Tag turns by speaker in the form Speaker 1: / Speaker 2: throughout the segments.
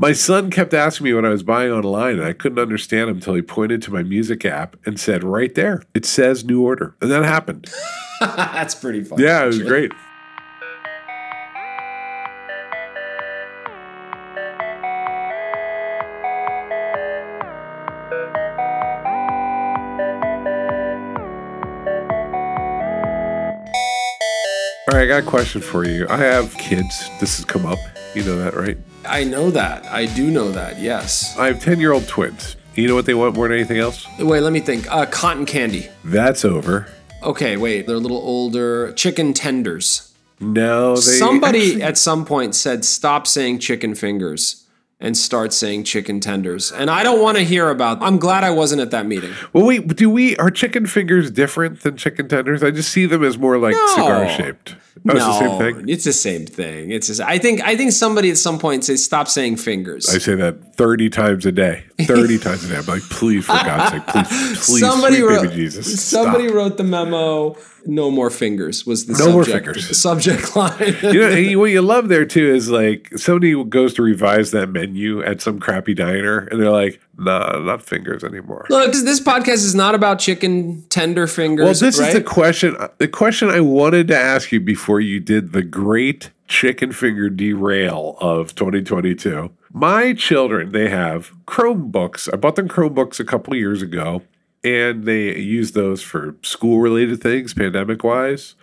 Speaker 1: My son kept asking me what I was buying online, and I couldn't understand him until he pointed to my music app and said, "Right there, it says new order," and that happened.
Speaker 2: That's pretty funny.
Speaker 1: Yeah, it was
Speaker 2: actually.
Speaker 1: great. All right, I got a question for you. I have kids. This has come up. You know that, right?
Speaker 2: I know that. I do know that. Yes.
Speaker 1: I have 10 year old twins. You know what they want more than anything else?
Speaker 2: Wait, let me think. Uh, cotton candy.
Speaker 1: That's over.
Speaker 2: Okay, wait. They're a little older. Chicken tenders.
Speaker 1: No, they.
Speaker 2: Somebody
Speaker 1: actually-
Speaker 2: at some point said, "Stop saying chicken fingers." And start saying chicken tenders. And I don't want to hear about I'm glad I wasn't at that meeting.
Speaker 1: well, wait, do we. Are chicken fingers different than chicken tenders? I just see them as more like
Speaker 2: No.
Speaker 1: cigar shaped. Oh, it's the same thing?
Speaker 2: It's the same thing. It's just, I think I think somebody at some point says stop saying fingers.
Speaker 1: I say that 30 times a day. 30 times a day. I'm like, please, for God's sake, please, please,
Speaker 2: somebody wrote
Speaker 1: baby Jesus.
Speaker 2: somebody
Speaker 1: stop.
Speaker 2: wrote the memo. No more fingers was the
Speaker 1: No more
Speaker 2: subject,
Speaker 1: fingers.
Speaker 2: the subject line.
Speaker 1: You know, what you love there too is like somebody goes to revise that menu at some crappy diner, and they're like, "Nah, not fingers anymore."
Speaker 2: Look, this, this podcast is not about chicken tender fingers.
Speaker 1: Well, this
Speaker 2: right?
Speaker 1: is the question. Uh, the question I wanted to ask you before you did the great chicken finger derail of 2022. My children, they have Chromebooks. I bought them Chromebooks a couple years ago, and they use those for school related things, pandemic wise.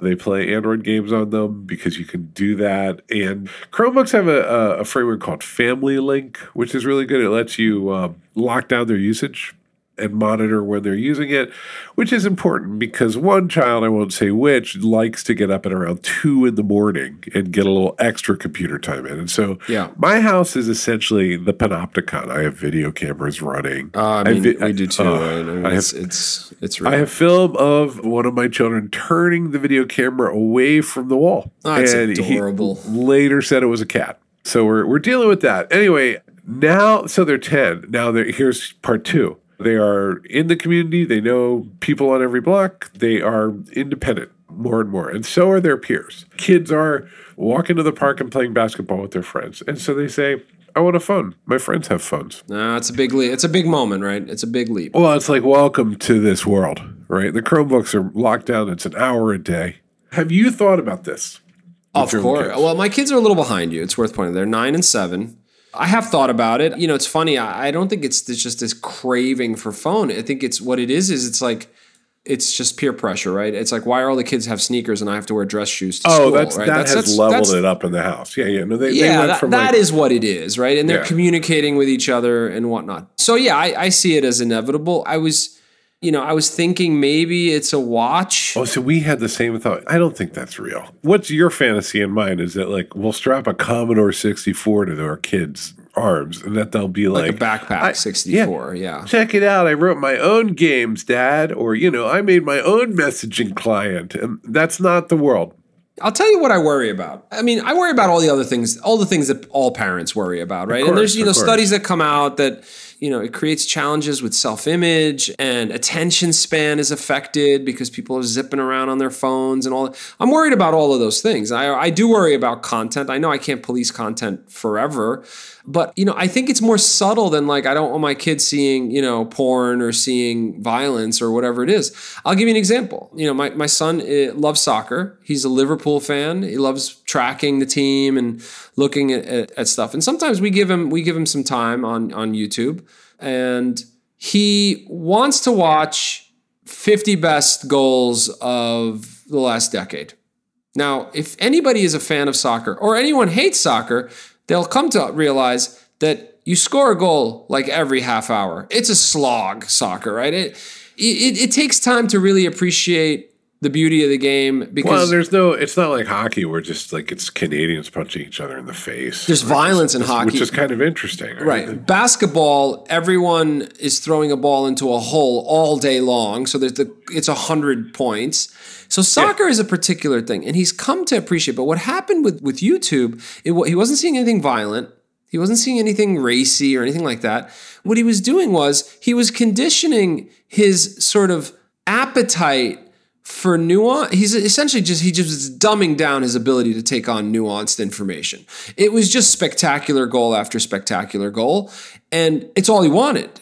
Speaker 1: They play Android games on them because you can do that. And Chromebooks have a, a, framework called Family Link, which is really good. It lets you um, lock down their usage and monitor when they're using it, which is important because one child, I won't say which, likes to get up at around two in the morning and get a little extra computer time in. And so
Speaker 2: Yeah.
Speaker 1: my house is essentially the panopticon. I have video cameras running.
Speaker 2: Uh, I
Speaker 1: I
Speaker 2: mean,
Speaker 1: vi-
Speaker 2: we do too.
Speaker 1: uh,
Speaker 2: I mean,
Speaker 1: I
Speaker 2: it's, it's it's real.
Speaker 1: I have film of one of my children turning the video camera away from the wall.
Speaker 2: Oh, that's
Speaker 1: he
Speaker 2: adorable.
Speaker 1: later said it was a cat. So we're, we're dealing with that. Anyway, now, so they're 10. Now, they're, here's part two. They are in the community. They know people on every block. They are independent more and more. And so are their peers. Kids are walking to the park and playing basketball with their friends. And so they say, I want a phone. My friends have phones.
Speaker 2: no, it's a big leap. It's a big moment, right? It's a big leap.
Speaker 1: Well, it's like welcome to this world, right? The Chromebooks are locked down. It's an hour a day. Have you thought about this?
Speaker 2: Of course.
Speaker 1: kids?
Speaker 2: Well, my kids are a little behind you. It's worth pointing. They're nine and seven. I have thought about it. You know, it's funny. I, I don't think it's, it's just this craving for phone. I think it's what it is. Is it's like it's just peer pressure, right? It's like why are all the kids have sneakers and I have to wear dress shoes to
Speaker 1: Oh,
Speaker 2: school?
Speaker 1: that's
Speaker 2: right?
Speaker 1: that
Speaker 2: that's,
Speaker 1: has
Speaker 2: that's-
Speaker 1: leveled
Speaker 2: that's-
Speaker 1: it up in the house. Yeah, yeah. No, they, they
Speaker 2: yeah,
Speaker 1: went
Speaker 2: that,
Speaker 1: from
Speaker 2: that
Speaker 1: like,
Speaker 2: is what it is, right? And they're
Speaker 1: Yeah.
Speaker 2: communicating with each other and whatnot. So yeah, I, I see it as inevitable. I was, you know, I was thinking maybe it's a watch.
Speaker 1: Oh, so we had the same thought. I don't think that's real. What's your fantasy in mind? Is that like we'll strap a Commodore 64 to our kids' arms and that they'll be
Speaker 2: like,
Speaker 1: like,
Speaker 2: a backpack 64, yeah.
Speaker 1: check it out. I wrote my own games, Dad. Or, you know, I made my own messaging client. And that's not the world.
Speaker 2: I'll tell you what I worry about. I mean, I worry about all the other things, all the things that all parents worry about, right? and there's, you know,
Speaker 1: course.
Speaker 2: studies that come out that, you know, it creates challenges with self-image and attention span is affected because people are zipping around on their phones and all. I'm worried about all of those things. I, I do worry about content. I know I can't police content forever, but you know, I think it's more subtle than like I don't want my kids seeing, you know, porn or seeing violence or whatever it is. I'll give you an example. You know, my, my son eh, loves soccer. He's a Liverpool fan. He loves tracking the team and looking at, at, at stuff. And sometimes we give him we give him some time on on YouTube and he wants to watch 50 best goals of the last decade. Now, if anybody is a fan of soccer or anyone hates soccer, they'll come to realize that you score a goal like every half hour. It's a slog, soccer, right? It it, it takes time to really appreciate the beauty of the game
Speaker 1: Well,
Speaker 2: because
Speaker 1: there's no, it's not like hockey where just like it's Canadians punching each other in the face.
Speaker 2: There's violence in hockey.
Speaker 1: Which is kind of interesting.
Speaker 2: Right. Basketball, everyone is throwing a ball into a hole all day long. So there's the it's a hundred points. So soccer is a particular thing, and he's come to appreciate. But what happened with with YouTube, it, he wasn't seeing anything violent. He wasn't seeing anything racy or anything like that. What he was doing was he was conditioning his sort of appetite for nuance he's essentially just he just is dumbing down his ability to take on nuanced information. It was just spectacular goal after spectacular goal and it's all he wanted.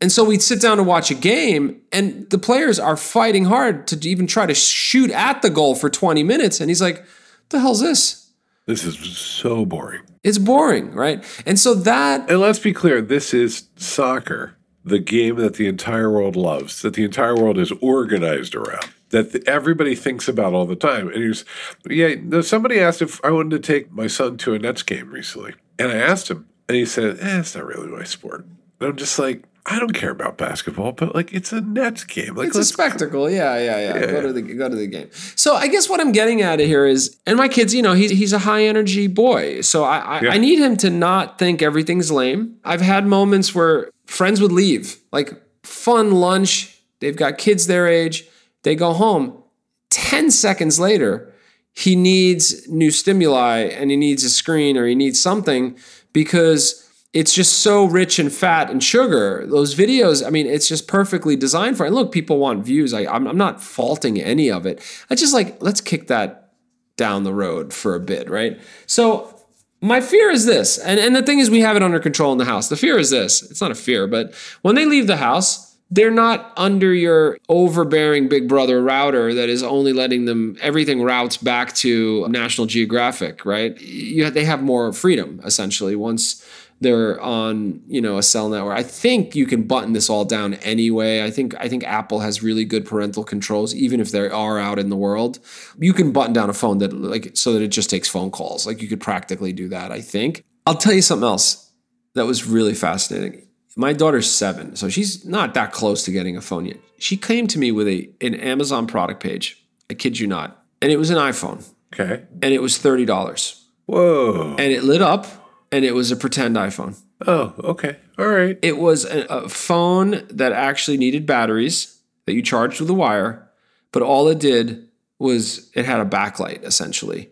Speaker 2: And so we'd sit down to watch a game and the players are fighting hard to even try to shoot at the goal for 20 minutes and he's like the hell's this?
Speaker 1: This is so boring.
Speaker 2: it's boring right? And so that
Speaker 1: And let's be clear this is soccer, the game that the entire world loves, that the entire world is organized around, that th- everybody thinks about all the time. And he's, yeah, somebody asked if I wanted to take my son to a Nets game recently. And I asked him, and he said, eh, it's not really my sport. And I'm just like, I don't care about basketball, but like it's a Nets game. Like
Speaker 2: it's a spectacle. Yeah, yeah, yeah. Go to the go to the game. So I guess what I'm getting at here is, and my kid's, you know, he's he's a high energy boy. So I I,
Speaker 1: Yeah.
Speaker 2: I need him to not think everything's lame. I've had moments where friends would leave, like fun lunch. They've got kids their age. They go home. Ten seconds later, he needs new stimuli and he needs a screen or he needs something because it's just so rich in fat and sugar. Those videos, I mean, it's just perfectly designed for it. And look, people want views. I, I'm, I'm not faulting any of it. I just like, let's kick that down the road for a bit, right? So my fear is this, and, and the thing is, we have it under control in the house. The fear is this it's not a fear, but when they leave the house, they're not under your overbearing big brother router that is only letting them everything routes back to National Geographic, right? You, they have more freedom essentially once they're on you know a cell network. I think you can button this all down anyway. I think I think Apple has really good parental controls, even if they are out in the world. You can button down a phone that like so that it just takes phone calls. Like you could practically do that. I think. I'll tell you something else that was really fascinating. My daughter's seven, so she's not that close to getting a phone yet. She came to me with a an Amazon product page. I kid you not, and it was an iPhone,
Speaker 1: Okay.
Speaker 2: and it was thirty dollars,
Speaker 1: Whoa.
Speaker 2: and it lit up, and it was a pretend iPhone.
Speaker 1: Oh, okay. All right.
Speaker 2: It was a, a phone that actually needed batteries that you charged with a wire, but all it did was it had a backlight essentially,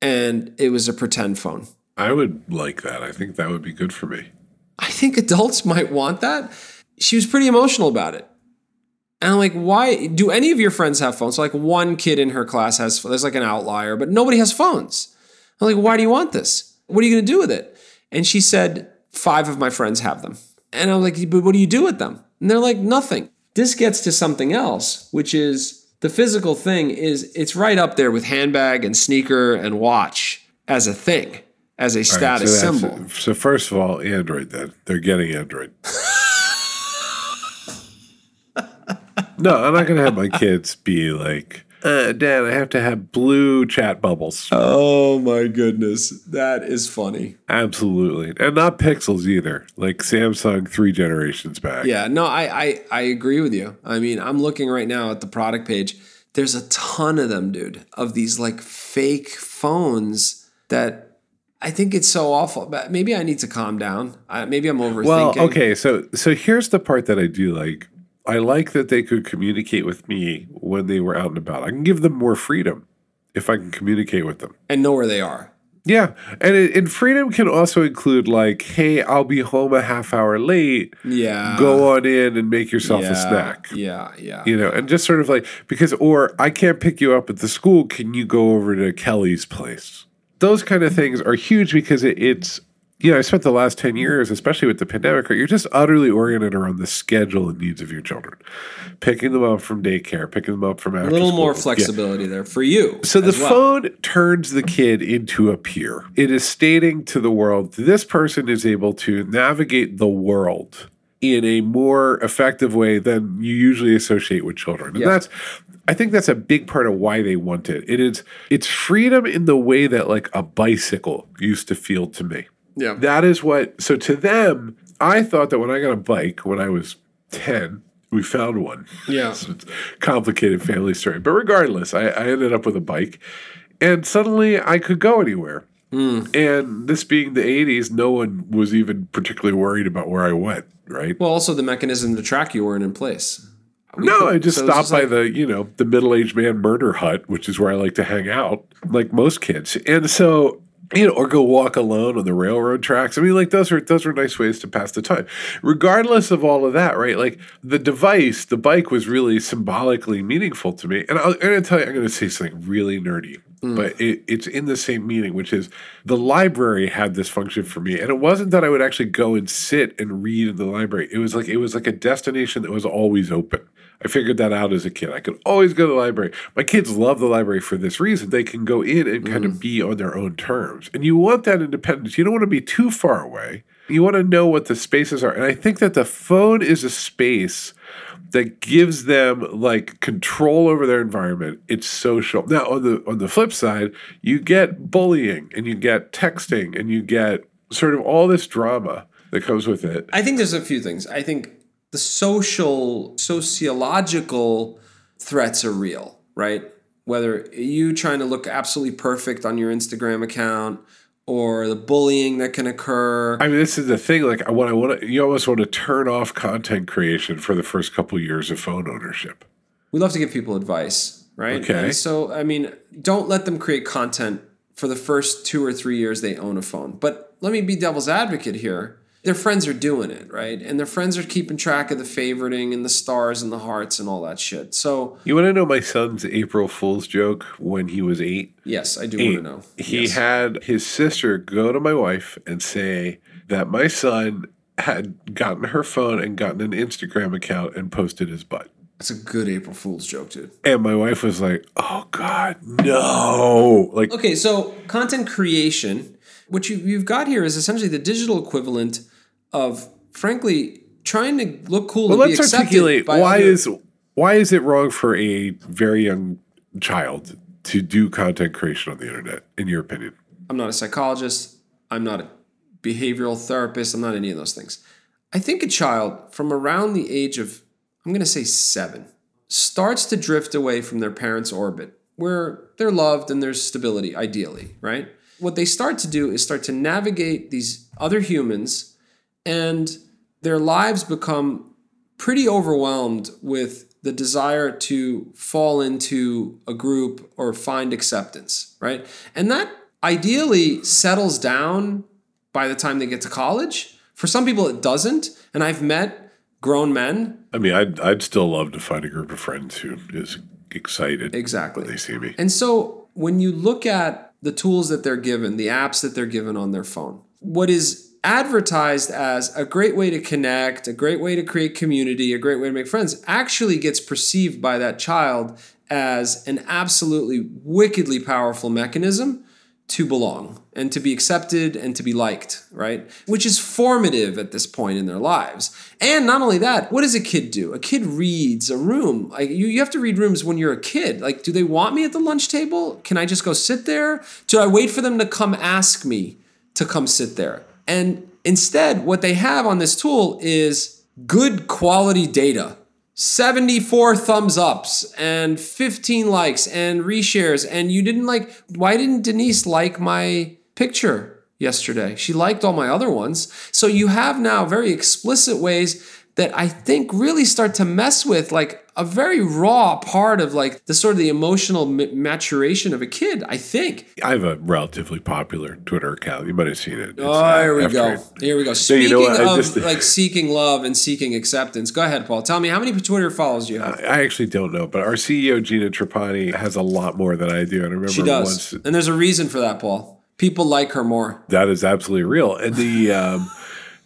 Speaker 2: and it was a pretend phone.
Speaker 1: I would like that. I think that would be good for me.
Speaker 2: I think adults might want that. She was pretty emotional about it. And I'm like, why do any of your friends have phones? So like one kid in her class has there's like an outlier, but nobody has phones. I'm like, why do you want this? What are you gonna do with it? And she said, five of my friends have them. And I'm like, but what do you do with them? And they're like, nothing. This gets to something else, which is the physical thing is it's right up there with handbag and sneaker and watch as a thing, as a
Speaker 1: All right,
Speaker 2: status
Speaker 1: so
Speaker 2: symbol.
Speaker 1: So first of all, Android. Then they're getting Android. no, I'm not going to have my kids be like, uh, "Dad, I have to have blue chat bubbles."
Speaker 2: Oh my goodness. That is funny.
Speaker 1: Absolutely, and not pixels either. Like Samsung three generations back.
Speaker 2: Yeah, no, I, I I agree with you. I mean, I'm looking right now at the product page. There's a ton of them, dude, of these like fake phones that I think it's so awful. But maybe I need to calm down. I, maybe I'm overthinking.
Speaker 1: Well, okay, so so here's the part that I do like. I like that they could communicate with me when they were out and about. I can give them more freedom if I can communicate with them.
Speaker 2: And know where they are.
Speaker 1: Yeah, and it, and freedom can also include like, hey, I'll be home a half hour late.
Speaker 2: Yeah.
Speaker 1: Go on in and make yourself
Speaker 2: yeah,
Speaker 1: a snack.
Speaker 2: Yeah, yeah.
Speaker 1: You know, and just sort of like because, or I can't pick you up at the school. Can you go over to Kelly's place? Those kind of things are huge because it, it's you know I spent the last ten years, especially with the pandemic, you're just utterly oriented around the schedule and needs of your children, picking them up from daycare, picking them up from after
Speaker 2: a little more
Speaker 1: school. Yeah.
Speaker 2: flexibility there for you.
Speaker 1: So the
Speaker 2: well.
Speaker 1: phone turns the kid into a peer. It is stating to the world this person is able to navigate the world in a more effective way than you usually associate with children. And
Speaker 2: Yeah.
Speaker 1: that's I think that's a big part of why they want it. It is it's freedom in the way that like a bicycle used to feel to me.
Speaker 2: Yeah.
Speaker 1: That is what so to them, I thought that when I got a bike when I was 10, we found one.
Speaker 2: Yeah.
Speaker 1: So it's a complicated family story. But regardless, I, I ended up with a bike and suddenly I could go anywhere.
Speaker 2: Hmm.
Speaker 1: And this being the 80s, no one was even particularly worried about where I went, right?
Speaker 2: Well, also the mechanism to track you weren't in place.
Speaker 1: No, I just
Speaker 2: so
Speaker 1: stopped by
Speaker 2: like-
Speaker 1: the, you know, the middle-aged man murder hut, which is where I like to hang out, like most kids. And so you know, or go walk alone on the railroad tracks. I mean, like those are those are nice ways to pass the time. Regardless of all of that, right? Like the device, the bike was really symbolically meaningful to me. And I'll, I'm going to tell you, I'm going to say something really nerdy, mm. but it, it's in the same meaning, which is the library had this function for me, and it wasn't that I would actually go and sit and read in the library. It was like it was like a destination that was always open. I figured that out as a kid. I could always go to the library. My kids love the library for this reason. They can go in and kind of mm. be on their own terms. And you want that independence. You don't want to be too far away. You want to know what the spaces are. And I think that the phone is a space that gives them like control over their environment. It's social. Now on the on the flip side, you get bullying and you get texting and you get sort of all this drama that comes with it.
Speaker 2: I think there's a few things. I think the social, sociological threats are real, right? Whether you trying to look absolutely perfect on your Instagram account or the bullying that can occur.
Speaker 1: I mean, this is the thing. Like, what I want to, you almost want to turn off content creation for the first couple years of phone ownership.
Speaker 2: We love to give people advice, right?
Speaker 1: Okay.
Speaker 2: And so, I mean, don't let them create content for the first two or three years they own a phone. But let me be devil's advocate here. Their friends are doing it, right? And their friends are keeping track of the favoriting and the stars and the hearts and all that shit. So,
Speaker 1: You want to know my son's April Fool's joke when he was eight?
Speaker 2: yes, I do want to know.
Speaker 1: He
Speaker 2: Yes.
Speaker 1: had his sister go to my wife and say that my son had gotten her phone and gotten an Instagram account and posted his butt.
Speaker 2: That's a good April Fool's joke, dude.
Speaker 1: And my wife was like, "Oh God, no!" Like,
Speaker 2: Okay, so content creation, what you, you've got here is essentially the digital equivalent of, frankly, trying to look cool
Speaker 1: well,
Speaker 2: and
Speaker 1: let's articulate why
Speaker 2: other-
Speaker 1: is why is it wrong for a very young child to do content creation on the internet? In your opinion?
Speaker 2: I'm not a psychologist. I'm not a behavioral therapist. I'm not any of those things. I think a child from around the age of, I'm going to say seven, starts to drift away from their parents' orbit where they're loved and there's stability, ideally, right? What they start to do is start to navigate these other humans and their lives become pretty overwhelmed with the desire to fall into a group or find acceptance, right? And that ideally settles down by the time they get to college. For some people, it doesn't. And I've met grown men.
Speaker 1: I mean, I'd I'd still love to find a group of friends who is excited
Speaker 2: Exactly.
Speaker 1: when they see me.
Speaker 2: And so when you look at the tools that they're given, the apps that they're given on their phone, what is advertised as a great way to connect, a great way to create community, a great way to make friends actually gets perceived by that child as an absolutely wickedly powerful mechanism to belong and to be accepted and to be liked, right? Which is formative at this point in their lives. And not only that, what does a kid do? A kid reads a room. Like you, you have to read rooms when you're a kid. Like, do they want me at the lunch table? Can I just go sit there? Do I wait for them to come ask me to come sit there? And instead, what they have on this tool is good quality data. 74 thumbs ups and 15 likes and reshares. And you didn't like, why didn't Denise like my picture yesterday? She liked all my other ones. So you have now very explicit ways that I think really start to mess with like a very raw part of like the sort of the emotional m- maturation of a kid, I think.
Speaker 1: I have a relatively popular Twitter account. You might have seen it. It's,
Speaker 2: Oh,
Speaker 1: uh,
Speaker 2: here we go. Here we go.
Speaker 1: you
Speaker 2: Speaking
Speaker 1: know what, I
Speaker 2: of
Speaker 1: just-
Speaker 2: like seeking love and seeking acceptance, go ahead, Paul. Tell me how many Twitter follows you have?
Speaker 1: I actually don't know, but our CEO Gina Trapani has a lot more than I do. And I remember
Speaker 2: She does.
Speaker 1: once
Speaker 2: And there's a reason for that, Paul. People like her more.
Speaker 1: that is absolutely real. And the um,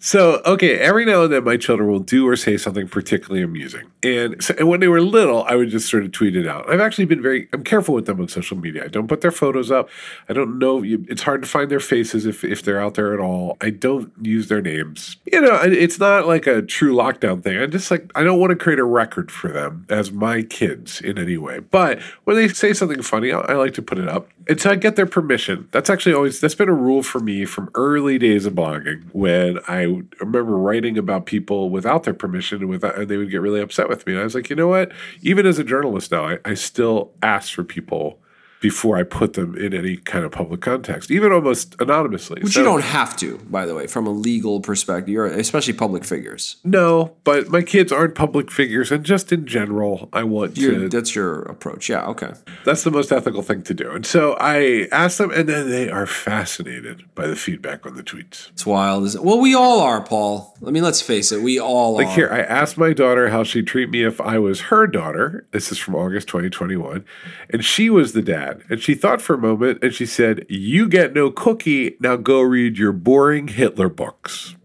Speaker 1: so okay, every now and then my children will do or say something particularly amusing, and so, and when they were little, I would just sort of tweet it out. I've actually been very I'm careful with them on social media. I don't put their photos up. I don't know, it's hard to find their faces if if they're out there at all. I don't use their names. You know, it's not like a true lockdown thing. I just like I don't want to create a record for them as my kids in any way. But when they say something funny, I, I like to put it up until I get their permission. That's actually always that's been a rule for me from early days of blogging when I remember writing about people without their permission and without and they would get really upset with me. And I was like, you know what? Even as a journalist now, I, I still ask for people before I put them in any kind of public context, even almost anonymously.
Speaker 2: Which so, you don't have to, by the way, from a legal perspective, You're, especially public figures.
Speaker 1: No, but my kids aren't public figures, and just in general, I want
Speaker 2: You're,
Speaker 1: to.
Speaker 2: That's your approach. Yeah, okay.
Speaker 1: That's the most ethical thing to do. And so I asked them, and then they are fascinated by the feedback on the tweets.
Speaker 2: It's wild. It? Well, we all are, Paul. I mean, let's face it, we all
Speaker 1: like
Speaker 2: are.
Speaker 1: here, I asked my daughter how she'd treat me if I was her daughter. This is from August 2021. And she was the dad dad. And she thought for a moment and she said, You get no cookie. Now go read your boring Hitler books.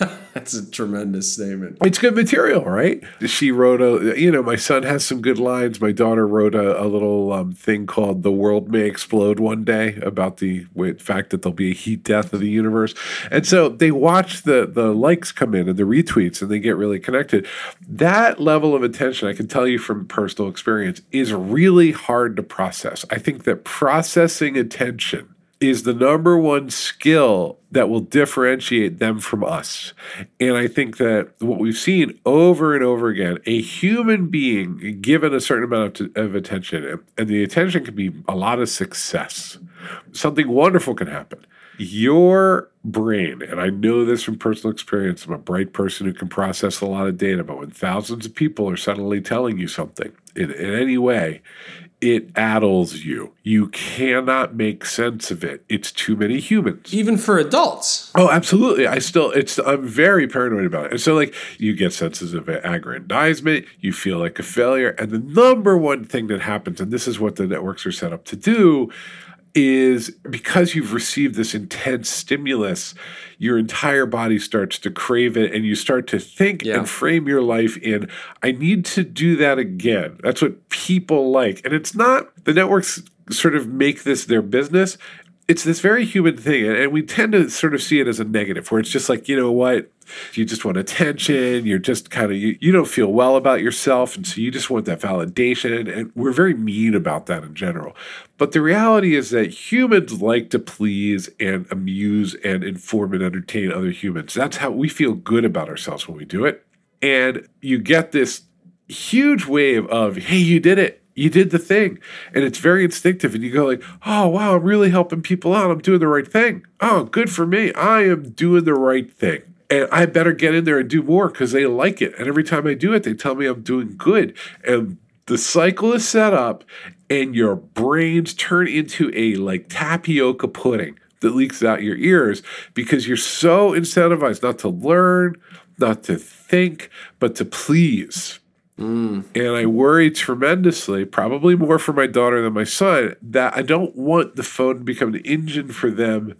Speaker 2: That's a tremendous statement.
Speaker 1: It's good material, right? She wrote a, you know, my son has some good lines. My daughter wrote a, a little um, thing called The World May Explode One Day about the fact that there'll be a heat death of the universe. And so they watch the, the likes come in and the retweets and they get really connected. That level of attention, I can tell you from personal experience, is really hard to process. I think that processing attention is the number one skill that will differentiate them from us. And I think that what we've seen over and over again, a human being given a certain amount of, of attention, and the attention can be a lot of success, something wonderful can happen. Your brain, and I know this from personal experience, I'm a bright person who can process a lot of data, but when thousands of people are suddenly telling you something in, in any way, it addles you. You cannot make sense of it. It's too many humans.
Speaker 2: Even for adults.
Speaker 1: Oh, absolutely. I still it's I'm very paranoid about it. And so like you get senses of aggrandizement, you feel like a failure, and the number one thing that happens and this is what the networks are set up to do is because you've received this intense stimulus, your entire body starts to crave it and you start to think yeah. and frame your life in, I need to do that again. That's what people like. And it's not, the networks sort of make this their business. It's this very human thing. And we tend to sort of see it as a negative, where it's just like, you know what? You just want attention. You're just kind of, you, you don't feel well about yourself. And so you just want that validation. And we're very mean about that in general. But the reality is that humans like to please and amuse and inform and entertain other humans. That's how we feel good about ourselves when we do it. And you get this huge wave of, hey, you did it you did the thing and it's very instinctive and you go like oh wow i'm really helping people out i'm doing the right thing oh good for me i am doing the right thing and I better get in there and do more because they like it. And every time I do it, they tell me I'm doing good. And the cycle is set up, and your brains turn into a like tapioca pudding that leaks out your ears because you're so incentivized not to learn, not to think, but to please. Mm. And I worry tremendously, probably more for my daughter than my son, that I don't want the phone to become an engine for them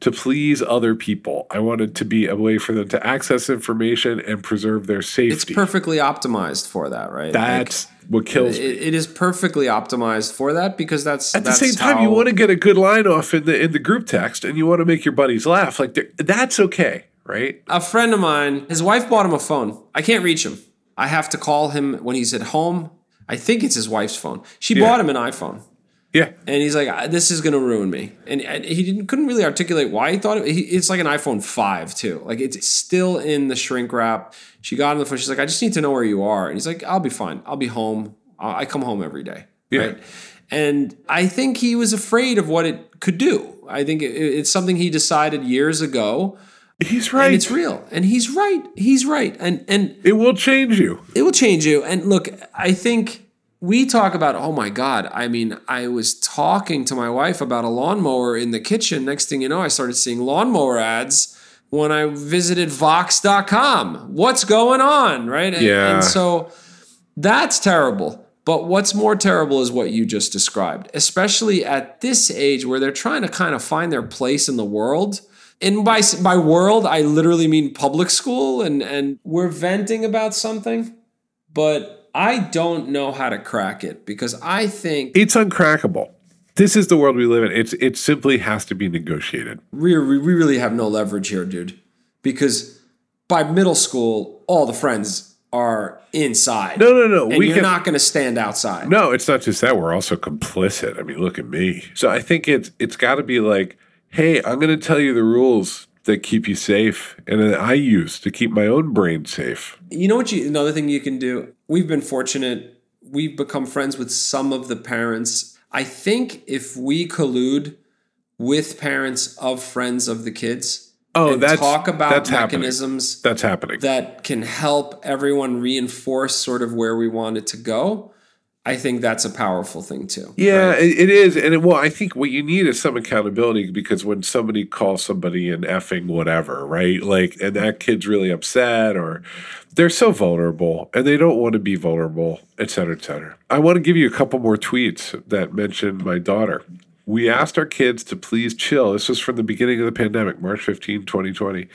Speaker 1: to please other people. I wanted to be a way for them to access information and preserve their safety.
Speaker 2: It's perfectly optimized for that, right?
Speaker 1: That's like, what kills
Speaker 2: it, it is perfectly optimized for that because that's
Speaker 1: at
Speaker 2: that's
Speaker 1: the same time
Speaker 2: how,
Speaker 1: you want to get a good line off in the in the group text and you want to make your buddies laugh. Like that's okay, right?
Speaker 2: A friend of mine, his wife bought him a phone. I can't reach him. I have to call him when he's at home. I think it's his wife's phone. She yeah. bought him an iPhone.
Speaker 1: Yeah,
Speaker 2: and he's like, ah, "This is going to ruin me," and, and he didn't couldn't really articulate why he thought it. He, it's like an iPhone five too. Like it's still in the shrink wrap. She got on the phone. She's like, "I just need to know where you are," and he's like, "I'll be fine. I'll be home. I come home every day."
Speaker 1: Yeah.
Speaker 2: Right. And I think he was afraid of what it could do. I think it, it's something he decided years ago.
Speaker 1: He's right.
Speaker 2: And it's real. And he's right. He's right. And and
Speaker 1: it will change you.
Speaker 2: It will change you. And look, I think we talk about, oh my God. I mean, I was talking to my wife about a lawnmower in the kitchen. Next thing you know, I started seeing lawnmower ads when I visited Vox.com. What's going on? Right. And,
Speaker 1: yeah.
Speaker 2: And so that's terrible. But what's more terrible is what you just described, especially at this age where they're trying to kind of find their place in the world. And by, by world, I literally mean public school, and, and we're venting about something, but I don't know how to crack it because I think
Speaker 1: it's uncrackable. This is the world we live in. It's it simply has to be negotiated.
Speaker 2: We we really have no leverage here, dude. Because by middle school, all the friends are inside.
Speaker 1: No, no, no.
Speaker 2: And we you're can, not going to stand outside.
Speaker 1: No, it's not just that. We're also complicit. I mean, look at me. So I think it's it's got to be like, hey, I'm going to tell you the rules that keep you safe and that I use to keep my own brain safe.
Speaker 2: You know what you another thing you can do? We've been fortunate. We've become friends with some of the parents. I think if we collude with parents of friends of the kids
Speaker 1: Oh,
Speaker 2: and
Speaker 1: that's
Speaker 2: talk about
Speaker 1: that's happening.
Speaker 2: mechanisms
Speaker 1: That's happening.
Speaker 2: that can help everyone reinforce sort of where we want it to go, I think that's a powerful thing too.
Speaker 1: Yeah,
Speaker 2: right?
Speaker 1: it, is, and it, well, I think what you need is some accountability because when somebody calls somebody an effing whatever, right? Like, and that kid's really upset, or they're so vulnerable, and they don't want to be vulnerable, et cetera, et cetera. I want to give you a couple more tweets that mention my daughter. We asked our kids to please chill. This was from the beginning of the pandemic, March 15, 2020,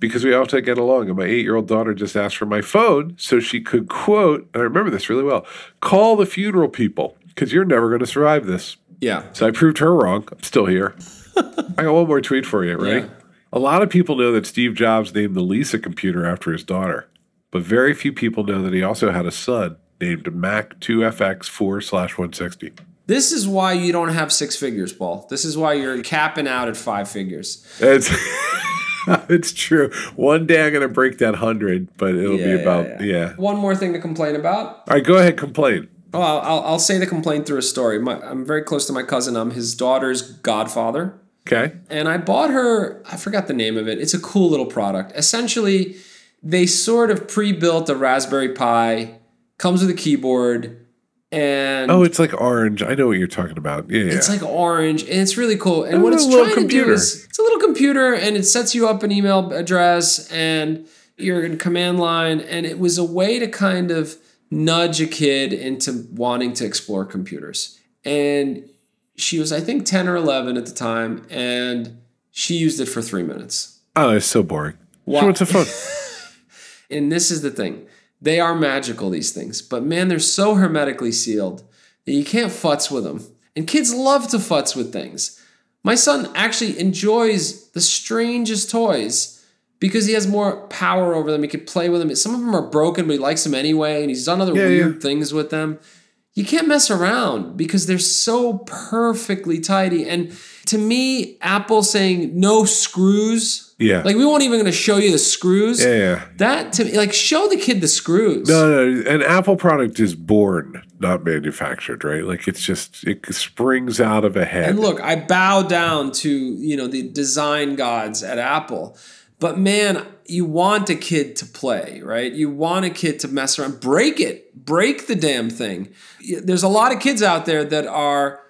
Speaker 1: because we all have to get along. And my eight year old daughter just asked for my phone so she could quote, and I remember this really well call the funeral people because you're never going to survive this.
Speaker 2: yeah.
Speaker 1: So I proved her wrong. I'm still here. I got one more tweet for you, right?
Speaker 2: Yeah.
Speaker 1: A lot of people know that Steve Jobs named the Lisa computer after his daughter, but very few people know that he also had a son named Mac 2FX 4 slash 160.
Speaker 2: This is why you don't have six figures, Paul. This is why you're capping out at five figures.
Speaker 1: It's, it's true. One day I'm going to break that 100, but it'll
Speaker 2: Yeah,
Speaker 1: be about,
Speaker 2: yeah.
Speaker 1: yeah.
Speaker 2: One more thing to complain about.
Speaker 1: All right, go ahead, complain.
Speaker 2: Oh, I'll, I'll, I'll say the complaint through a story. My, I'm very close to my cousin. I'm his daughter's godfather.
Speaker 1: Okay.
Speaker 2: And I bought her, I forgot the name of it. It's a cool little product. Essentially, they sort of pre built a Raspberry Pi, comes with a keyboard, and
Speaker 1: Oh, it's like orange. I know what you're talking about. Yeah.
Speaker 2: It's like orange, and it's really cool. And what it's trying to do is it's a little computer, and it sets you up an email address and your command line, and it was a way to kind of nudge a kid into wanting to explore computers. And she was, I think, ten or eleven at the time, and she used it for three minutes.
Speaker 1: oh, it's so boring.
Speaker 2: Wow.
Speaker 1: She wants a phone.
Speaker 2: And this is the thing. They are magical, these things. But man, they're so hermetically sealed that you can't futz with them. And kids love to futz with things. My son actually enjoys the strangest toys because he has more power over them. He can play with them. Some of them are broken, but he likes them anyway. And he's done other
Speaker 1: Yeah,
Speaker 2: weird
Speaker 1: yeah.
Speaker 2: things with them. You can't mess around because they're so perfectly tidy. And to me, Apple saying no screws,
Speaker 1: Yeah.
Speaker 2: like we won't even going to show you the screws.
Speaker 1: yeah, yeah.
Speaker 2: That to me, like, show the kid the screws.
Speaker 1: No, no, an Apple product is born, not manufactured, right? Like it's just it springs out of a head.
Speaker 2: And look, I bow down to you know the design gods at Apple, but man, you want a kid to play, right? You want a kid to mess around, break it, break the damn thing. There's a lot of kids out there that are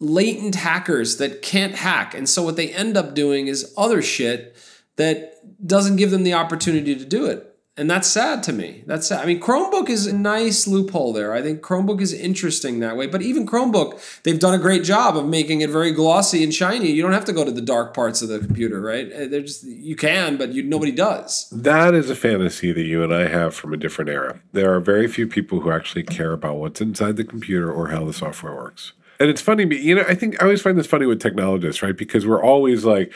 Speaker 2: latent hackers that can't hack, and so what they end up doing is other shit that doesn't give them the opportunity to do it. And that's sad to me. That's sad. I mean, Chromebook is a nice loophole there. I think Chromebook is interesting that way. But even Chromebook, they've done a great job of making it very glossy and shiny. You don't have to go to the dark parts of the computer, right? Uh, They're just you can, but you, nobody does.
Speaker 1: that is a fantasy that you and I have from a different era. There are very few people who actually care about what's inside the computer or how the software works. And it's funny, you know, I think I always find this funny with technologists, right? Because we're always like,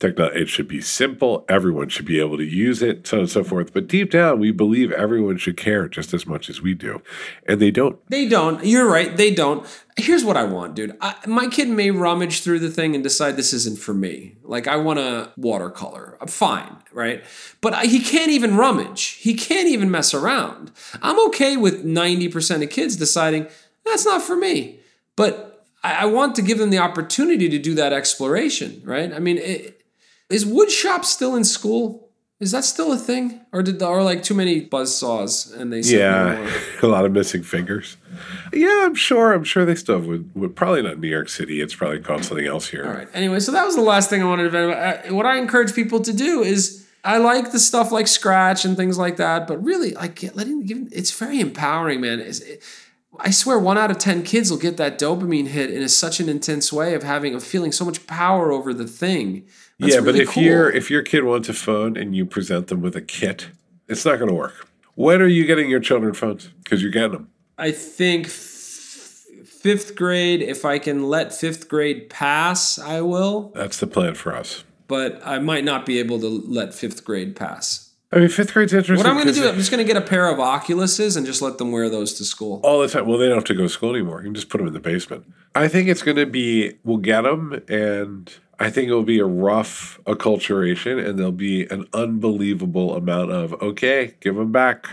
Speaker 1: techno- it should be simple, everyone should be able to use it, so on and so forth. But deep down, we believe everyone should care just as much as we do. And they don't.
Speaker 2: They don't. You're right. They don't. Here's what I want, dude. I, my kid may rummage through the thing and decide this isn't for me. Like I want a watercolor. I'm fine, right? But I, he can't even rummage. He can't even mess around. I'm okay with 90% of kids deciding that's not for me. But I, I want to give them the opportunity to do that exploration, right? I mean, it, is woodshop still in school? Is that still a thing, or did or like too many buzz saws and they?
Speaker 1: Yeah, a lot of missing fingers. Yeah, I'm sure. I'm sure they still would. would probably not New York City. It's probably called something else here.
Speaker 2: All right. Anyway, so that was the last thing I wanted to vent about. What I encourage people to do is I like the stuff like Scratch and things like that, but really, like letting give it's very empowering, man. It's, it, I swear, one out of ten kids will get that dopamine hit in a, such an intense way of having of feeling so much power over the thing. That's
Speaker 1: yeah, but if
Speaker 2: cool.
Speaker 1: your if your kid wants a phone and you present them with a kit, it's not going to work. When are you getting your children phones? Because you're getting them.
Speaker 2: I think f- fifth grade, if I can let fifth grade pass, I will.
Speaker 1: That's the plan for us.
Speaker 2: But I might not be able to let fifth grade pass.
Speaker 1: I mean, fifth grade's interesting.
Speaker 2: What I'm going to do, I'm just going to get a pair of Oculuses and just let them wear those to school.
Speaker 1: all the time. Well, they don't have to go to school anymore. You can just put them in the basement. I think it's going to be. We'll get them, and I think it will be a rough acculturation, and there'll be an unbelievable amount of okay, give them back.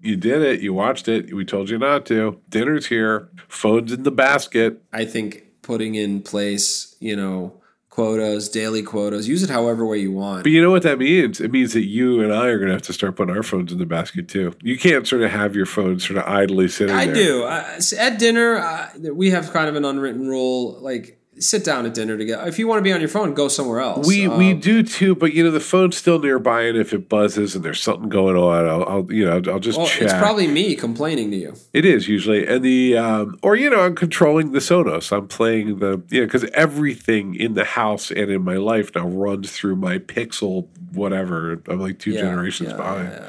Speaker 1: You did it. You watched it. We told you not to. Dinner's here. Phone's in the basket.
Speaker 2: I think putting in place, you know, quotas, daily quotas, use it however way you want.
Speaker 1: But you know what that means? It means that you and I are going to have to start putting our phones in the basket too. You can't sort of have your phone sort of idly sitting
Speaker 2: I
Speaker 1: there.
Speaker 2: do. Uh, at dinner, we have kind of an unwritten rule like sit down at dinner together. If you want to be on your phone, go somewhere else.
Speaker 1: We we
Speaker 2: Um,
Speaker 1: do too, but you know the phone's still nearby, and if it buzzes and there's something going on, I'll, I'll you know I'll just
Speaker 2: well,
Speaker 1: check.
Speaker 2: it's probably me complaining to you.
Speaker 1: It is usually, and the um, or you know I'm controlling the Sonos. I'm playing the you know because everything in the house and in my life now runs through my Pixel whatever. I'm like two
Speaker 2: Yeah,
Speaker 1: generations
Speaker 2: yeah,
Speaker 1: behind.
Speaker 2: yeah.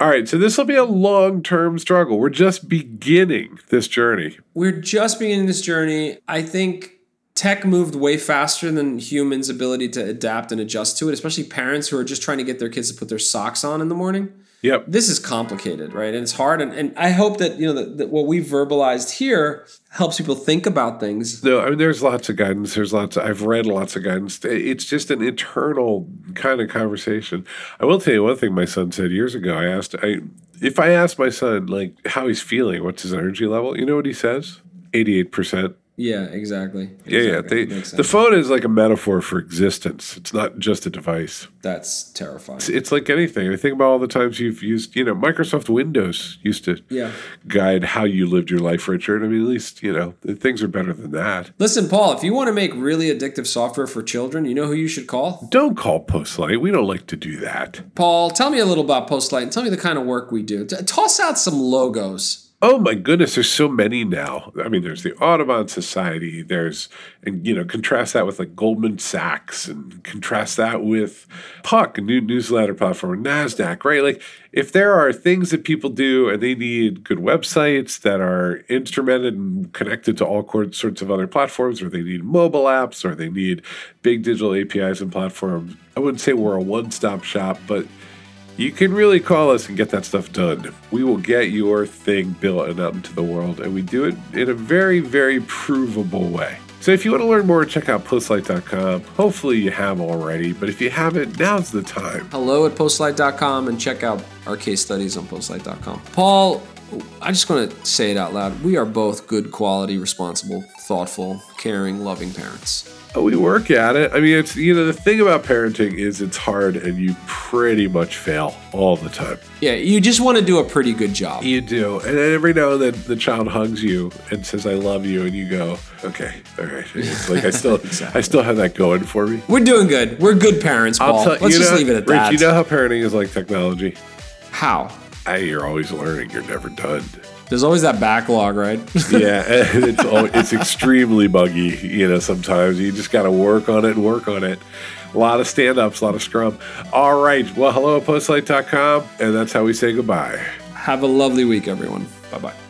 Speaker 1: All right, so this will be a long term struggle. We're just beginning this journey.
Speaker 2: We're just beginning this journey. I think tech moved way faster than humans' ability to adapt and adjust to it, especially parents who are just trying to get their kids to put their socks on in the morning.
Speaker 1: Yep.
Speaker 2: This is complicated, right? And it's hard. And, and I hope that, you know, that, that what we've verbalized here helps people think about things.
Speaker 1: No, I mean, there's lots of guidance. There's lots. Of, I've read lots of guidance. It's just an internal kind of conversation. I will tell you one thing. My son said years ago. I asked, I if I asked my son like how he's feeling, what's his energy level, you know what he says? Eighty-eight percent.
Speaker 2: Yeah, exactly.
Speaker 1: Yeah, yeah. They, the phone is like a metaphor for existence. It's not just a device.
Speaker 2: That's terrifying.
Speaker 1: It's, it's like anything. I think about all the times you've used. You know, Microsoft Windows used to
Speaker 2: Yeah.
Speaker 1: guide how you lived your life, Richard. I mean, at least you know things are better than that.
Speaker 2: Listen, Paul, if you want to make really addictive software for children, you know who you should call?
Speaker 1: Don't call Postlight. We don't like to do that.
Speaker 2: Paul, tell me a little about Postlight and tell me the kind of work we do. T- toss out some logos.
Speaker 1: Oh my goodness, there's so many now. I mean, there's the Audubon Society. There's, and you know, contrast that with like Goldman Sachs, and contrast that with Puck, a new newsletter platform, Nasdaq, right? Like, if there are things that people do and they need good websites that are instrumented and connected to all sorts of other platforms, or they need mobile apps, or they need big digital APIs and platforms, I wouldn't say we're a one-stop shop, but you can really call us and get that stuff done. We will get your thing built and out into the world, and we do it in a very, very provable way. So if you want to learn more, check out postlight.com. Hopefully you have already, but if you haven't, now's the time.
Speaker 2: Hello at postlight.com and check out our case studies on postlight.com. Paul, I just want to say it out loud. We are both good quality, responsible, thoughtful, caring, loving parents.
Speaker 1: Oh, We work at it. I mean, it's you know the thing about parenting is it's hard, and you pretty much fail all the time.
Speaker 2: Yeah, you just want to do a pretty good job.
Speaker 1: You do, and then every now and then the child hugs you and says, "I love you," and you go, "Okay, all right." It's like I still, I still have that going for me.
Speaker 2: We're doing good. We're good parents, Paul. Let's
Speaker 1: you
Speaker 2: just
Speaker 1: know-
Speaker 2: leave it at
Speaker 1: Rich,
Speaker 2: that.
Speaker 1: you know how parenting is like technology.
Speaker 2: how?
Speaker 1: Hey, you're always learning. You're never done.
Speaker 2: There's always that backlog, right?
Speaker 1: Yeah, it's it's extremely buggy. You know, sometimes you just got to work on it and work on it. A lot of stand ups, a lot of scrum. All right. Well, hello at postlight.com, and that's how we say goodbye.
Speaker 2: Have a lovely week, everyone. Bye bye.